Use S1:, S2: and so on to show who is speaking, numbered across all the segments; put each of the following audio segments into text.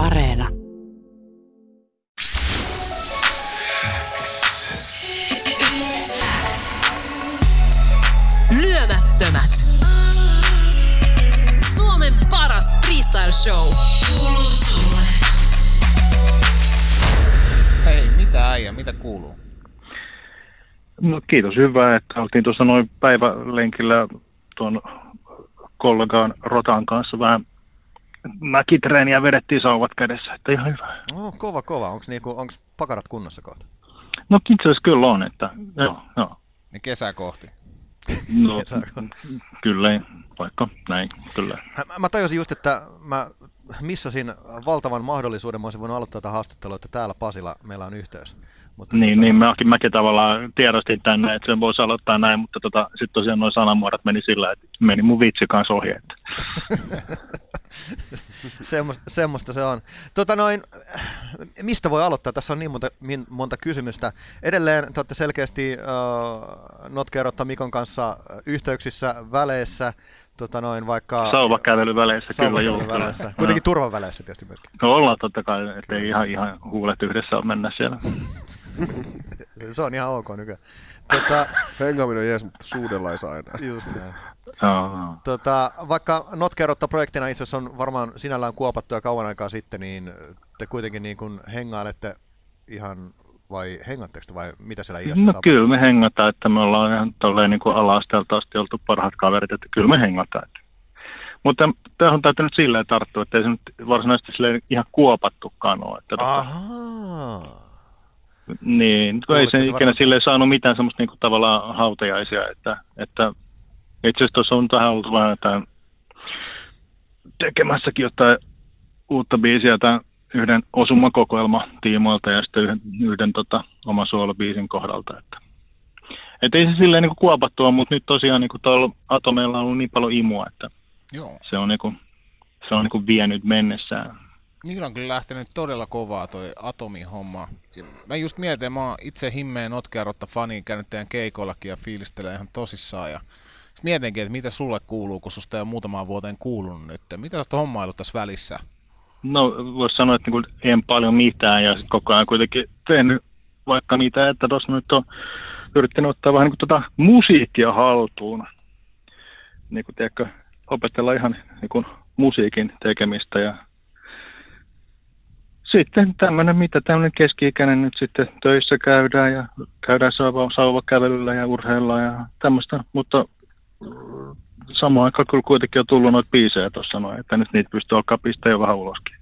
S1: Areena.
S2: Lyömättömät. Suomen paras freestyle show. Kuuluu sulle.
S3: Hei, mitä äijä, mitä kuuluu?
S4: No kiitos, hyvä, että oltiin tuossa noin päivälenkillä tuon kollegaan Rotan kanssa vähän mäkitreeniä vedettiin sauvat kädessä, että ihan hyvä.
S5: Oh, kova, kova. Onko niinku, onks pakarat kunnossa kohta?
S4: No itse asiassa kyllä on, että joo, joo.
S3: Ja kesä kohti.
S4: No, kyllä, vaikka näin, kyllä.
S5: Mä, mä tajusin just, että mä missasin valtavan mahdollisuuden, mä olisin voinut aloittaa tätä haastattelua, että täällä Pasilla meillä on yhteys.
S4: Mutta niin, tota... niin mäkin, mäkin tavallaan tiedostin tänne, että sen voisi aloittaa näin, mutta tota, sitten tosiaan noin sanamuodot meni sillä, että meni mun vitsi kanssa ohi. Että.
S5: semmoista, semmoista se on. Tota noin, mistä voi aloittaa? Tässä on niin monta, monta kysymystä. Edelleen te olette selkeästi uh, Notkerotta Mikon kanssa yhteyksissä väleissä. Tota noin, vaikka...
S4: Sauvakävelyväleissä, kyllä joo.
S5: Väleissä. Kuitenkin turvaväleissä tietysti myöskin.
S4: No ollaan totta kai, ettei ihan, ihan huulet yhdessä ole mennä siellä.
S5: se on ihan ok nykyään. Tota,
S6: Hengaaminen on jees, mutta suudelais aina.
S5: Just näin. Tota, vaikka Notkerotta projektina itse asiassa on varmaan sinällään kuopattu ja kauan aikaa sitten, niin te kuitenkin niin kuin hengailette ihan vai hengatteko vai mitä siellä idässä
S4: No
S5: tapahtuu?
S4: kyllä me hengataan, että me ollaan ihan tolleen niin kuin ala-asteelta asti oltu parhaat kaverit, että kyllä me hengataan. Että. Mutta tähän on täytynyt silleen tarttua, että ei se nyt varsinaisesti silleen ihan kuopattukaan ole. Että tota-
S5: Ahaa.
S4: Niin, kun ei se ikinä sille saanut mitään semmoista niinku tavallaan hautajaisia, että, että itse asiassa tuossa on tähän ollut vähän jotain tekemässäkin jotain uutta biisiä tämän yhden osumakokoelma tiimoilta ja sitten yhden, yhden tota, oma suolobiisin kohdalta. Että. Et ei se silleen niinku kuopattua, mutta nyt tosiaan niinku tuolla Atomeilla on ollut niin paljon imua, että
S3: Joo.
S4: se on, niinku, se on niinku vienyt mennessään.
S3: Niillä on kyllä lähtenyt todella kovaa toi Atomin homma. Ja mä just mietin, mä oon itse himmeen notkearotta fani, käynyt teidän keikollakin ja fiilistelee ihan tosissaan. Ja mietinkin, että mitä sulle kuuluu, kun susta ei ole muutamaan vuoteen kuulunut nyt. Mitä sä oot tässä välissä?
S4: No voisi sanoa, että niin en paljon mitään ja koko ajan kuitenkin tehnyt vaikka niitä, että tuossa nyt on yrittänyt ottaa vähän niin kuin tota musiikkia haltuun. Niin kuin, tiedätkö, opetella ihan niin kuin musiikin tekemistä ja sitten tämmöinen, mitä tämmöinen keski-ikäinen nyt sitten töissä käydään ja käydään sauva, sauvakävelyllä ja urheillaan ja tämmöistä, mutta samaan aikaan kyllä kuitenkin on tullut noita biisejä tuossa noin, että nyt niitä pystyy alkaa pistää jo vähän uloskin.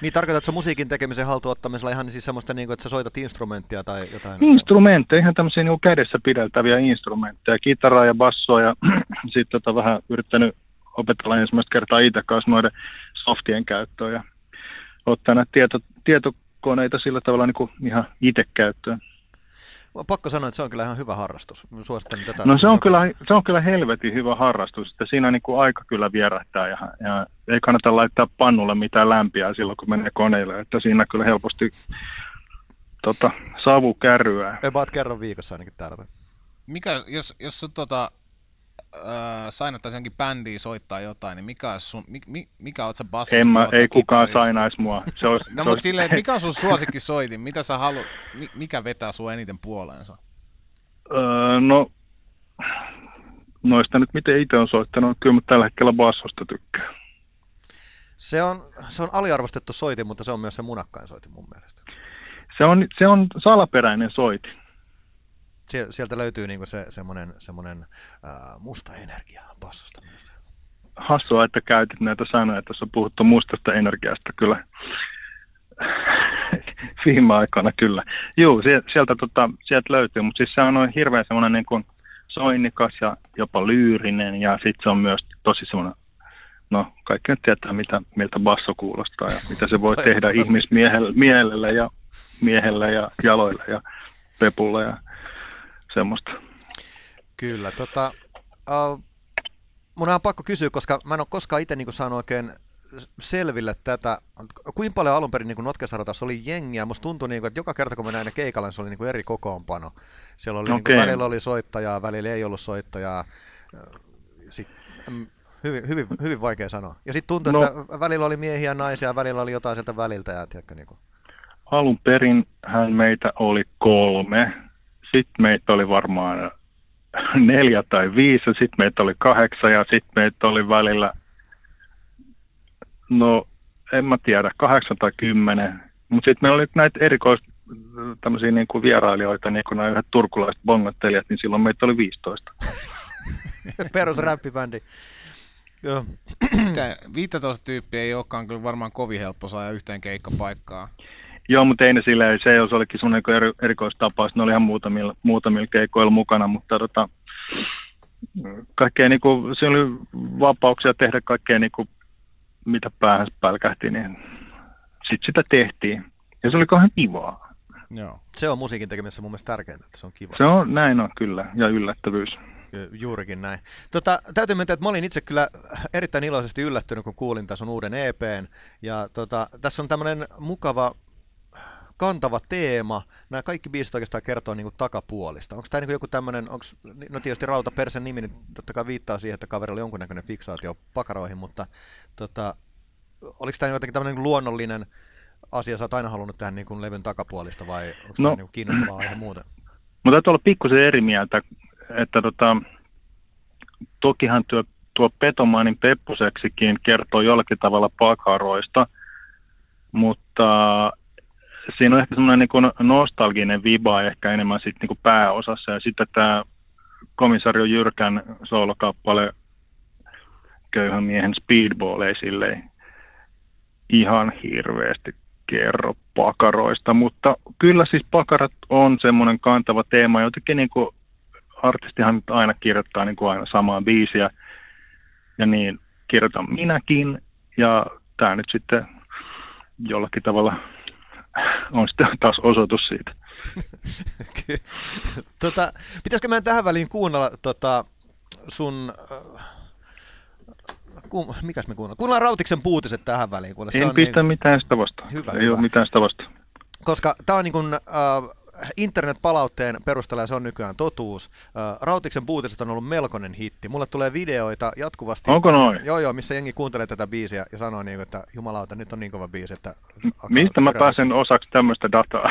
S5: Niin tarkoitatko musiikin tekemisen haltuottamisella ihan siis semmoista, niin kuin, että sä soitat instrumenttia tai jotain?
S4: Instrumentteja, ihan tämmöisiä niin kädessä pideltäviä instrumentteja, kitaraa ja bassoa ja sitten tota vähän yrittänyt opetella ensimmäistä kertaa itse kanssa noiden softien käyttöön ja ottaa näitä tieto, tietokoneita sillä tavalla niin kuin ihan itse käyttöön.
S5: Pakko sanoa, että se on kyllä ihan hyvä harrastus. Suosittelen tätä.
S4: No se on, kyllä, se on kyllä helvetin hyvä harrastus, että siinä niin kuin aika kyllä vierähtää ja, ja ei kannata laittaa pannulle mitään lämpiä silloin, kun menee koneille, että siinä kyllä helposti tota, savu kärryää.
S5: About kerran viikossa ainakin täällä.
S3: Mikä, jos, jos tota, äh, sainattaisiin jonkin bändiin soittaa jotain, niin mikä, sun, mi, mi, mikä oot sä basista?
S4: En mä, ei kukaan sainaisi mua. Se olisi,
S3: No
S4: se
S3: mutta
S4: olisi,
S3: silleen, että mikä on sun suosikki Mitä sä haluat, mi, mikä vetää sua eniten puoleensa?
S4: öö, no, noista nyt miten itse on soittanut, kyllä mä tällä hetkellä bassosta tykkään.
S5: Se on, se on aliarvostettu soitin, mutta se on myös se munakkain soitin mun mielestä.
S4: Se on, se on salaperäinen soiti.
S5: Sie- Sieltä löytyy niinku se semmoinen, semmoinen äh, musta energia bassosta myös.
S4: Hassua, että käytit näitä sanoja, että on puhuttu mustasta energiasta kyllä viime aikoina kyllä. Juu, sieltä, tota, sieltä löytyy, mutta siis se on noin hirveän semmoinen niin kuin soinnikas ja jopa lyyrinen ja sitten se on myös tosi semmoinen, no kaikki nyt tietää mitä, miltä basso kuulostaa ja mitä se voi tehdä ihmismielelle ja miehelle ja jaloille ja pepulle ja semmoista.
S5: Kyllä, tota, uh, mun on pakko kysyä, koska mä en ole koskaan itse niin saanut oikein selville tätä, kuinka paljon alun perin niin oli jengiä, musta tuntui, niin kuin, että joka kerta kun mä näin keikalla, niin se oli niin kuin eri kokoonpano. Siellä oli, okay. niin kuin, välillä oli soittajaa, välillä ei ollut soittajaa. Sit, Hyvin, hyvin, hyvin vaikea sanoa. Ja sitten tuntui,
S4: No.
S5: että välillä oli miehiä ja naisia, välillä oli jotain sieltä väliltä. Ja, tiedätkö, niin kuin.
S4: Alun perin hän meitä oli kolme. Sitten meitä oli varmaan neljä tai viisi, sitten meitä oli kahdeksan ja sitten meitä oli välillä, no en mä tiedä, kahdeksan tai kymmenen. Mutta sitten meillä oli näitä erikois tämmöisiä niin kuin vierailijoita, niin kuin nämä yhdet turkulaiset bongottelijat, niin silloin meitä oli 15.
S5: Perus räppibändi. Joo.
S3: Sitä 15 tyyppiä ei olekaan kyllä varmaan kovin helppo saada yhteen keikkapaikkaa.
S4: Joo, mutta ei ne silleen, se jos olikin sun niin eri, erikoistapaus, ne oli ihan muutamilla, muutamilla keikoilla mukana, mutta tota, kaikkea niin kuin, se oli vapauksia tehdä kaikkea niin kuin, mitä päähän pälkähti, niin sitten sitä tehtiin. Ja se oli kauhean kivaa.
S3: Joo.
S5: Se on musiikin tekemisessä mun mielestä tärkeintä, että se on kiva.
S4: Se on, näin on kyllä, ja yllättävyys.
S5: Ky- Juurikin näin. Tota, täytyy myöntää, että mä olin itse kyllä erittäin iloisesti yllättynyt, kun kuulin tässä sun uuden EPn. Ja tota, tässä on tämmöinen mukava kantava teema. Nämä kaikki biisit oikeastaan kertoo niin kuin takapuolista. Onko tämä niin joku tämmöinen, onko, no tietysti Rauta Persen nimi, niin totta kai viittaa siihen, että kaverilla oli jonkunnäköinen fiksaatio pakaroihin, mutta tota, oliko tämä jotenkin tämmöinen luonnollinen asia, sä oot aina halunnut tähän niin kuin levyn takapuolista vai onko tämä
S4: No.
S5: niin kuin kiinnostava aihe muuten?
S4: Mutta täytyy olla pikkusen eri mieltä, että tota, tokihan tuo, tuo Petomaanin Peppuseksikin kertoo jollakin tavalla pakaroista, mutta siinä on ehkä semmoinen niin nostalginen viba ehkä enemmän sit niin kuin pääosassa. Ja sitten tämä komisario Jyrkän soolokappale Köyhän miehen speedball ei silleen ihan hirveästi kerro pakaroista, mutta kyllä siis pakarat on semmoinen kantava teema, jotenkin niin kuin artistihan aina kirjoittaa niin kuin aina samaa biisiä, ja niin kirjoitan minäkin, ja tämä nyt sitten jollakin tavalla on sitten taas osoitus siitä.
S5: Tota, pitäisikö meidän tähän väliin kuunnella tota, sun... Äh, ku, mikäs me kuunnellaan? Kuunnellaan Rautiksen puutiset tähän väliin. Kuule, se
S4: En pistä
S5: niin,
S4: mitään sitä vastaan.
S5: Hyvä,
S4: ei
S5: hyvä.
S4: ole mitään sitä vastaan.
S5: koska tämä on niin kuin, äh, internet-palautteen perusteella se on nykyään totuus. Rautiksen puutiset on ollut melkoinen hitti. Mulle tulee videoita jatkuvasti.
S4: Onko noin?
S5: Joo, joo, missä jengi kuuntelee tätä biisiä ja sanoo, niin, että jumalauta, nyt on niin kova biisi, että...
S4: Mistä mä pääsen osaksi tämmöistä dataa?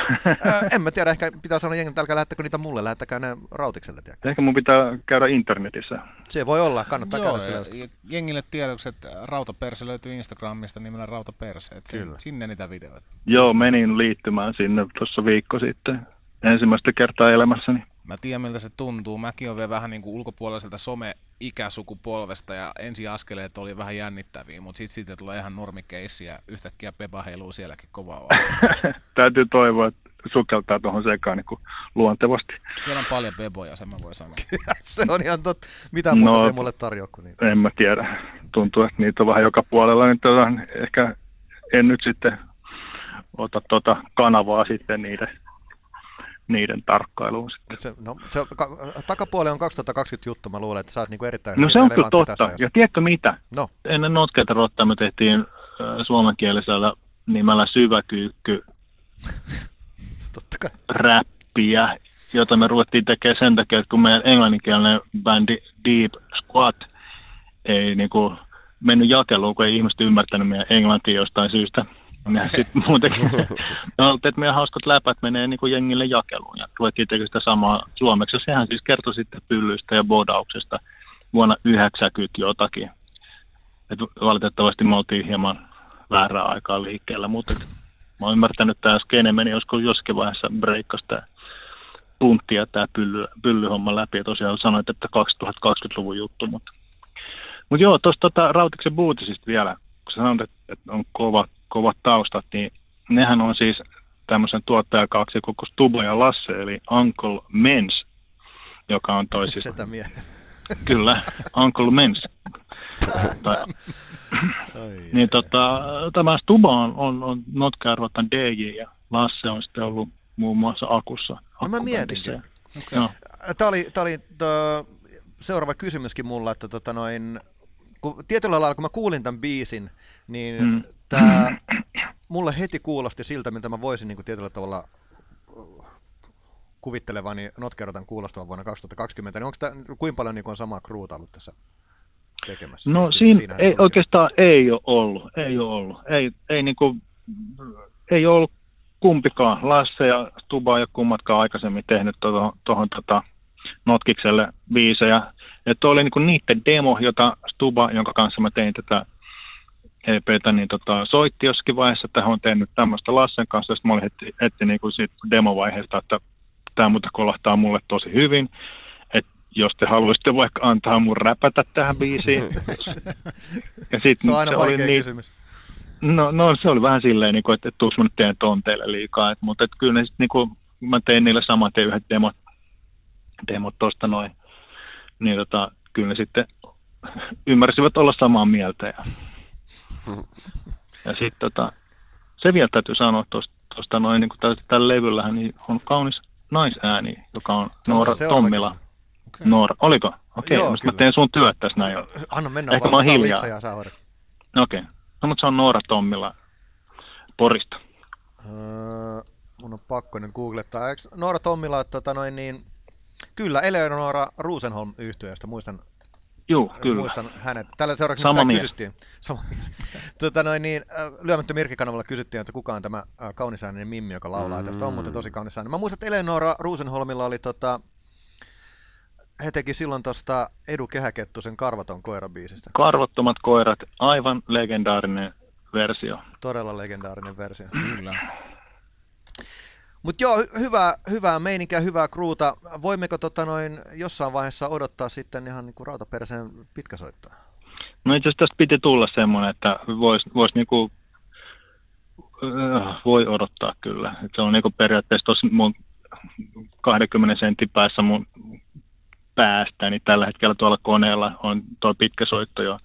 S5: En mä tiedä, ehkä pitää sanoa jengi, että älkää lähettäkö niitä mulle, lähettäkää ne Rautikselle. Tiedätkö?
S4: Ehkä mun pitää käydä internetissä.
S5: Se voi olla, kannattaa
S3: Joo,
S5: käydä
S3: ja jengille tiedoksi, että Rautaperse löytyy Instagramista nimellä Rautaperse.
S5: Kyllä.
S3: Sinne niitä videoita.
S4: Joo, menin liittymään sinne tuossa viikko sitten. Ensimmäistä kertaa elämässäni.
S3: Mä tiedän miltä se tuntuu. Mäkin olen vielä vähän niin kuin ulkopuoliselta some-ikäsukupolvesta ja ensiaskeleet oli vähän jännittäviä, mutta sitten siitä tulee ihan normikeissi ja yhtäkkiä Pepa heiluu sielläkin kovaa.
S4: Täytyy toivoa, että sukeltaa tuohon sekaan niin kuin luontevasti.
S3: Siellä on paljon beboja, sen mä voin sanoa.
S5: se on ihan totta. Mitä muuta
S4: No,
S5: se ei mulle tarjoa kuin niitä.
S4: En mä tiedä. Tuntuu, että niitä on vähän joka puolella. Nyt on, ehkä en nyt sitten ota tuota kanavaa sitten niiden, niiden tarkkailuun. sitten.
S5: Se, no, se, on- ka, takapuoli on 2020 juttu, mä luulen, että sä oot niinku erittäin
S4: No se on kyllä totta.
S5: tässä.
S4: Ja tiedätkö mitä?
S5: No,
S4: Ennen Notkeita Rottaa me tehtiin äh, suomenkielisellä nimellä Syväkyykky
S5: totta kai.
S4: räppiä, jota me ruvettiin tekemään sen takia, että kun meidän englanninkielinen bändi Deep Squat ei niin kuin, mennyt jakeluun, kun ei ihmiset ymmärtänyt meidän englantia jostain syystä. Ja sitten muutenkin, no, että meidän hauskat läpät menee niin kuin jengille jakeluun ja ruvettiin tekemään sitä samaa suomeksi. Sehän siis kertoi sitten pyllyistä ja bodauksesta vuonna 90 jotakin. Et valitettavasti me oltiin hieman väärää aikaa liikkeellä, mutta mä oon ymmärtänyt, että tämä skene meni joskus jossakin vaiheessa breikkasi tämä puntti ja tämä pylly, pyllyhomma läpi. Ja tosiaan sanoit, että 2020-luvun juttu, mutta mutta joo, tuosta tota, Rautiksen Bootisista vielä, kun sanoit, että, että on kovat, kovat taustat, niin nehän on siis tämmöisen tuottajakaksikon kuin Stubo ja Lasse, eli Uncle Mens, joka on toisissa.
S5: Setä mie.
S4: Kyllä, Uncle Mens. Tai, niin tota, tämä Stuba on, on, on Notkäärvotan DJ ja Lasse on sitten ollut muun muassa Akussa.
S5: No mä
S4: Akkubändissä.
S5: mietinkin.
S4: Joo.
S5: Tämä oli, tää oli tö, seuraava kysymyskin mulla, että tota noin, kun tietyllä lailla kun mä kuulin tämän biisin, niin mm.
S4: Mm.
S5: tämä mulle heti kuulosti siltä, mitä mä voisin niin kuin tietyllä tavalla uh, kuvittelevani notkerotan kuulostavan vuonna 2020, niin onko tämä, kuinka paljon niin kuin on samaa kruuta ollut tässä? tekemässä?
S4: No siinä
S5: siinä
S4: ei, oikeastaan ei ole ollut, ei ole ollut. Ei, ei, niinku, ei ole ollut kumpikaan. Lasse ja ei ole kummatkaan aikaisemmin tehnyt tuohon tota, Notkikselle biisejä. Ja tuo oli niinku niiden demo, jota Stuba, jonka kanssa mä tein tätä EPtä, niin tota, soitti jossakin vaiheessa, että hän on tehnyt tämmöistä Lassen kanssa. Sitten mä olin heti, heti niinku siitä demovaiheesta, että tämä muuten kolahtaa mulle tosi hyvin. Et jos te haluaisitte vaikka antaa mun räpätä tähän biisiin. ja sit
S5: Se on aina
S4: oli
S5: vaikea
S4: niin-
S5: kysymys.
S4: No, no se oli vähän silleen, niin kuin, että, että tuuks mä nyt teen tonteille liikaa. Et, mutta et kyllä ne sit, niin kuin, mä tein niille saman tien yhdet demot, demot tosta noin. Niin tota, kyllä ne sitten ymmärsivät olla samaa mieltä. Ja, ja sitten tota, se vielä täytyy sanoa tuosta, noin, niin tällä levyllähän niin on kaunis naisääni, joka on
S5: on
S4: Noora
S5: seuraava
S4: Tommila.
S3: Okay.
S4: Noora, oliko? Okei, okay, mä
S5: kyllä.
S4: teen sun työt tässä näin.
S5: Anna mennä
S4: Ehkä
S5: vaan,
S4: mä hiljaa. Okei, okay. no mutta se on Noora Tommila Porista.
S5: Öö, mun on pakko nyt googlettaa. Eikö Noora Tommila, tota noin niin, kyllä Eleonora Rosenholm yhtyeestä, muistan,
S4: Juu, kyllä.
S5: muistan hänet. Tällä seuraavaksi
S4: Sama mies.
S5: kysyttiin. Sama mies. tota noin niin, äh, Lyömättä Mirkki-kanavalla kysyttiin, että kuka on tämä äh, kaunisääninen Mimmi, joka laulaa. Mm. Tästä on muuten tosi kaunis ääni. Mä muistan, että Eleonora Rosenholmilla oli tota, he teki silloin tuosta Edu Kehäkettusen Karvaton koirabiisistä.
S4: Karvottomat koirat, aivan legendaarinen versio.
S5: Todella legendaarinen versio.
S3: Kyllä.
S5: Mutta joo, hy- hyvää, hyvää meininkiä, hyvää kruuta. Voimmeko tota noin jossain vaiheessa odottaa sitten ihan niinku rautaperäiseen pitkäsoittoa?
S4: No itse asiassa tästä piti tulla semmoinen, että voisi vois niinku, äh, voi odottaa kyllä. Et se on niinku periaatteessa tuossa mun 20 sentin päässä mun päästä, niin tällä hetkellä tuolla koneella on tuo pitkä soitto jo.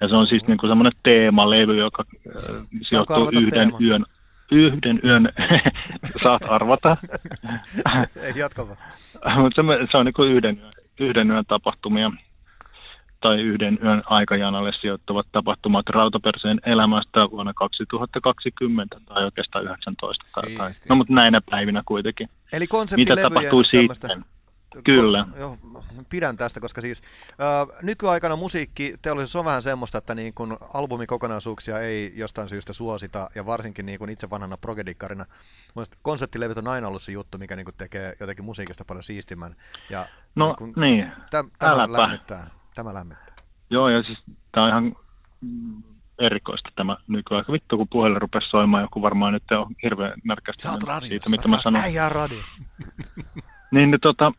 S4: Ja se on siis niinku semmoinen teemalevy, joka äh, sijoittuu yhden
S5: teema?
S4: yön, yhden yön, saat arvata,
S5: Ei jatka vaan.
S4: mutta se, se on niin yhden, yön- yhden yön tapahtumia tai yhden yön aikajanalle sijoittuvat tapahtumat Rautaperseen elämästä vuonna 2020 tai oikeastaan 19. Tai. No mutta näinä päivinä kuitenkin.
S5: Eli
S4: Mitä tapahtuu
S5: tämmöstä-
S4: sitten? Kyllä.
S5: Joo, pidän tästä, koska siis äh, nykyaikana musiikki, teollisuus on vähän semmoista, että niin kun albumikokonaisuuksia ei jostain syystä suosita, ja varsinkin niin kun itse vanhana progedikkarina, konseptilevyt on aina ollut se juttu, mikä niin kun tekee jotenkin musiikista paljon siistimmän. Ja
S4: No
S5: niin kun,
S4: niin,
S5: täm, tämä
S4: äläpä.
S5: lämmittää. Tämä lämmittää.
S4: joo ja siis tämä on ihan erikoista tämä nykyaika. Vittu kun puhelin rupesi soimaan, joku varmaan nyt on hirveän närkästynyt siitä, mitä mä sanon.
S5: Äijää radio.
S4: Niin, niin tota,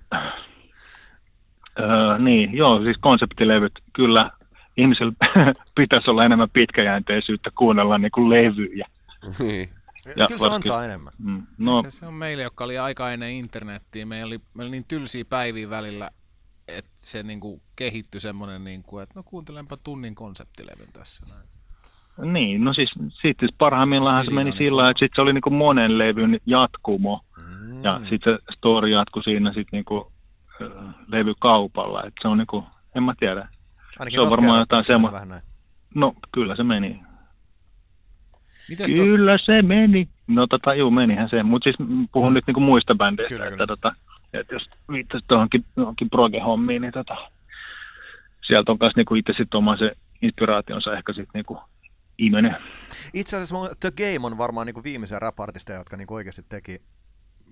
S4: öö, niin, joo, siis konseptilevyt, kyllä ihmisillä pitäisi olla enemmän pitkäjänteisyyttä kuunnella niin kuin levyjä.
S6: Niin.
S4: Ja
S5: Kyllä se
S4: varsinkin-
S5: antaa enemmän.
S4: Mm, No,
S3: se on meille, joka oli aika ennen internettiä. Meillä oli, meillä oli niin tylsiä päiviä välillä, että se niinku kehittyi semmoinen, niinku, että no kuuntelenpa tunnin konseptilevyn tässä. Näin.
S4: niin, no siis, sit, siis parhaimmillaan se meni
S3: Miljoona
S4: sillä lailla, että sit se oli niin kuin monen levyn jatkumo,
S5: Mm.
S4: Ja sitten se story jatkui siinä sitten niin kuin, öö, levykaupalla, että se on niin kuin, en mä tiedä.
S5: Ainakin
S4: se on varmaan jotain
S5: että se meni
S4: semmo-
S5: vähän näin.
S4: No, kyllä se meni.
S3: Mites to,
S4: Kyllä se meni. No tota, juu, menihän se. Mutta siis mm, puhun nyt niinku muista bändeistä,
S5: Kyllä,
S4: että
S5: kyllä.
S4: tota, että jos viittasit tuohonkin, johonkin proge-hommiin, niin tota, sieltä on myös niinku itse sitten oma se inspiraationsa ehkä sitten niinku imene.
S5: Itse asiassa The Game on varmaan niinku viimeisiä rap-artisteja, jotka niinku oikeasti teki,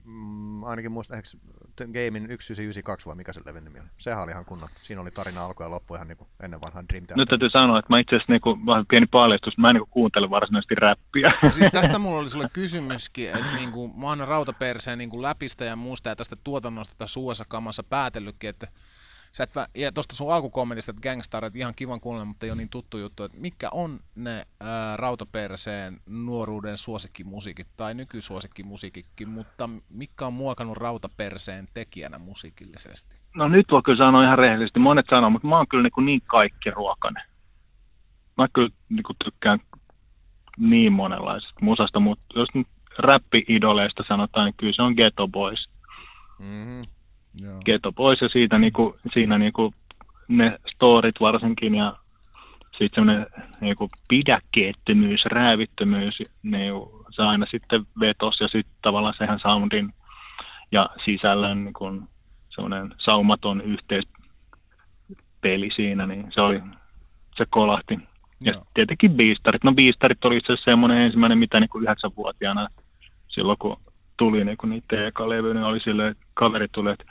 S5: mm, ainakin muista, eikö The Gamein 1992 vai mikä se levyn nimi oli? Sehän oli ihan kunnon. Siinä oli tarina alku ja loppu ihan niinku ennen vanhan Dream Theater.
S4: Nyt täytyy sanoa, että mä itse asiassa niinku, vähän pieni paljastus, mä en niinku kuuntele varsinaisesti räppiä.
S3: siis tästä mulla oli sulle kysymyskin, että niinku, mä oon rautaperseen niinku läpistä ja muusta ja tästä tuotannosta tässä uudessa kamassa päätellytkin, että sä et, ja tuosta sun alkukommentista, että Gangstarit ihan kivan kuunnella, mutta ei ole niin tuttu juttu, että mitkä on ne ää, rautaperseen nuoruuden suosikkimusiikit tai nykysuosikkimusiikitkin, mutta mitkä on muokannut rautaperseen tekijänä musiikillisesti?
S4: No nyt voi kyllä sanoa ihan rehellisesti, monet sanoo, mutta mä oon kyllä niin kaikki ruokainen. Mä kyllä niinku tykkään niin monenlaisesta musasta, mutta jos nyt räppi-idoleista sanotaan, niin kyllä se on Ghetto Boys.
S5: Mm-hmm.
S3: Joo.
S4: Ghetto Boys ja siitä niinku, siinä niinku ne storit varsinkin ja sitten semmoinen niinku pidäkkeettömyys, räävittömyys, ne se aina sitten vetos ja sitten tavallaan sehän soundin ja sisällön niin semmoinen saumaton yhteispeli siinä, niin se oli se kolahti. Ja
S3: Joo.
S4: sit tietenkin Beastarit. No Beastarit oli itse asiassa semmoinen ensimmäinen, mitä niin kuin yhdeksänvuotiaana silloin, kun tuli niin kuin niitä eka levy, niin oli silleen, että kaveri tuli, että,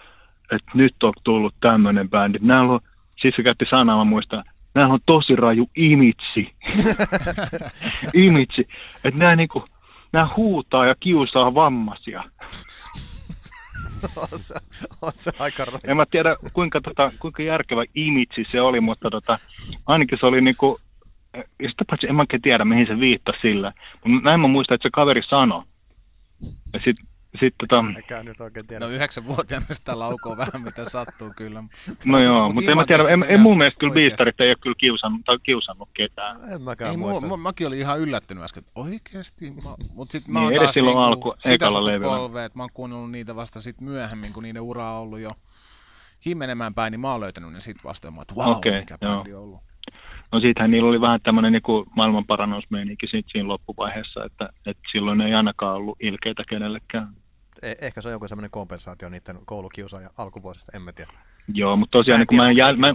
S4: että nyt on tullut tämmöinen bändi. Näillä on, siis se käytti sanaa, mä muistan, näillä on tosi raju imitsi. imitsi. Että nämä niinku, nämä huutaa ja kiusaa vammaisia.
S5: on, se, on se aika raju.
S4: En mä tiedä, kuinka, tota, kuinka järkevä imitsi se oli, mutta tota, ainakin se oli niinku, ja sitä paitsi en mä tiedä, mihin se viittasi sillä. Mutta näin mä muistan, että se kaveri sanoi. Ja sit, sit tota,
S5: Eikä nyt oikein tiedä.
S3: No yhdeksänvuotiaana sitä laukoo vähän mitä sattuu kyllä.
S4: no joo,
S3: Mut
S4: mutta en mä tiedä, en, en mun mielestä kyllä
S3: oikeasti.
S4: biistarit ei ole kyllä kiusannut, tai kiusannut ketään.
S5: En mäkään
S3: Ei,
S5: muista.
S3: mua, mä, mäkin olin ihan yllättynyt äsken, että oikeesti? Mä, mut sit mä
S4: Niin,
S3: oon
S4: edes
S3: taas
S4: silloin
S3: niinku
S4: alku-
S3: sitä
S4: ekalla levyllä.
S3: sukupolvea, että mä oon kuunnellut niitä vasta sit myöhemmin, kun niiden ura on ollut jo himmenemään päin, niin mä oon löytänyt ne sit vasta, ja mä oon, että wow,
S4: Okei,
S3: mikä
S4: joo.
S3: bändi on ollut.
S4: No siitähän niillä oli vähän tämmöinen niin maailmanparannusmeininki siinä loppuvaiheessa, että, että silloin ei ainakaan ollut ilkeitä kenellekään.
S5: Eh- ehkä se on joku semmoinen kompensaatio niiden koulukiusaajan alkuvuosista, en mä tiedä.
S4: Joo, mutta tosiaan niin mä, en
S5: tiedä,
S4: jäl, mä,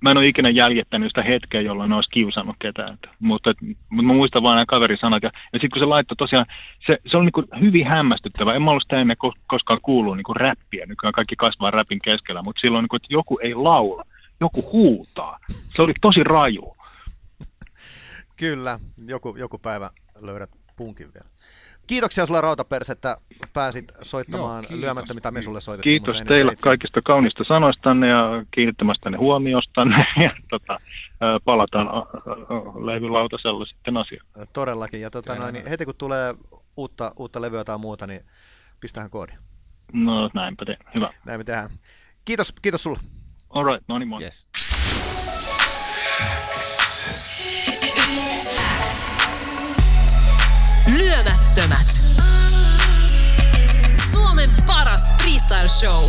S4: mä en ole ikinä jäljittänyt sitä hetkeä, jolloin ne olisi kiusannut ketään. Että, mutta, mutta mä muistan vaan nämä kaverin sanat. Ja, ja sitten kun se laittoi tosiaan, se, se on niin kuin hyvin hämmästyttävä. En mä ollut sitä ennen ko- koskaan kuullut niin kuin räppiä. Nykyään kaikki kasvaa räpin keskellä, mutta silloin niin kuin, että joku ei laula, joku huutaa. Se oli tosi raju.
S5: Kyllä, joku, joku päivä löydät punkin vielä. Kiitoksia sulle Rautaperse, että pääsit soittamaan
S3: Joo, kiitos.
S5: lyömättä, mitä me sulle soitettiin.
S4: Kiitos teille
S5: nyt
S4: kaikista kaunista sanoistanne ja kiinnittämästänne huomiostanne. Ja tota, palataan levylautasella sitten asiaan.
S5: itse. Todellakin, ja tota, noin, niin heti kun tulee uutta, uutta levyä tai muuta, niin pistähän koodi.
S4: No näinpä te. Hyvä.
S5: Näin me tehdään. Kiitos, kiitos sulle.
S4: All right, no niin moi.
S3: Yes.
S2: Lyömättömät. Suomen paras freestyle show.